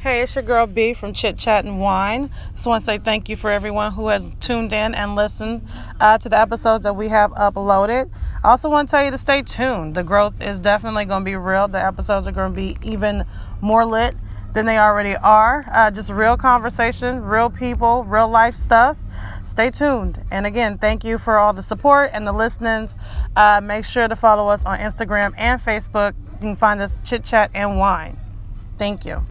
Hey, it's your girl B from Chit Chat and Wine. Just want to say thank you for everyone who has tuned in and listened uh, to the episodes that we have uploaded. I also want to tell you to stay tuned. The growth is definitely going to be real. The episodes are going to be even more lit than they already are. Uh, just real conversation, real people, real life stuff. Stay tuned. And again, thank you for all the support and the listenings. Uh, make sure to follow us on Instagram and Facebook. You can find us Chit Chat and Wine. Thank you.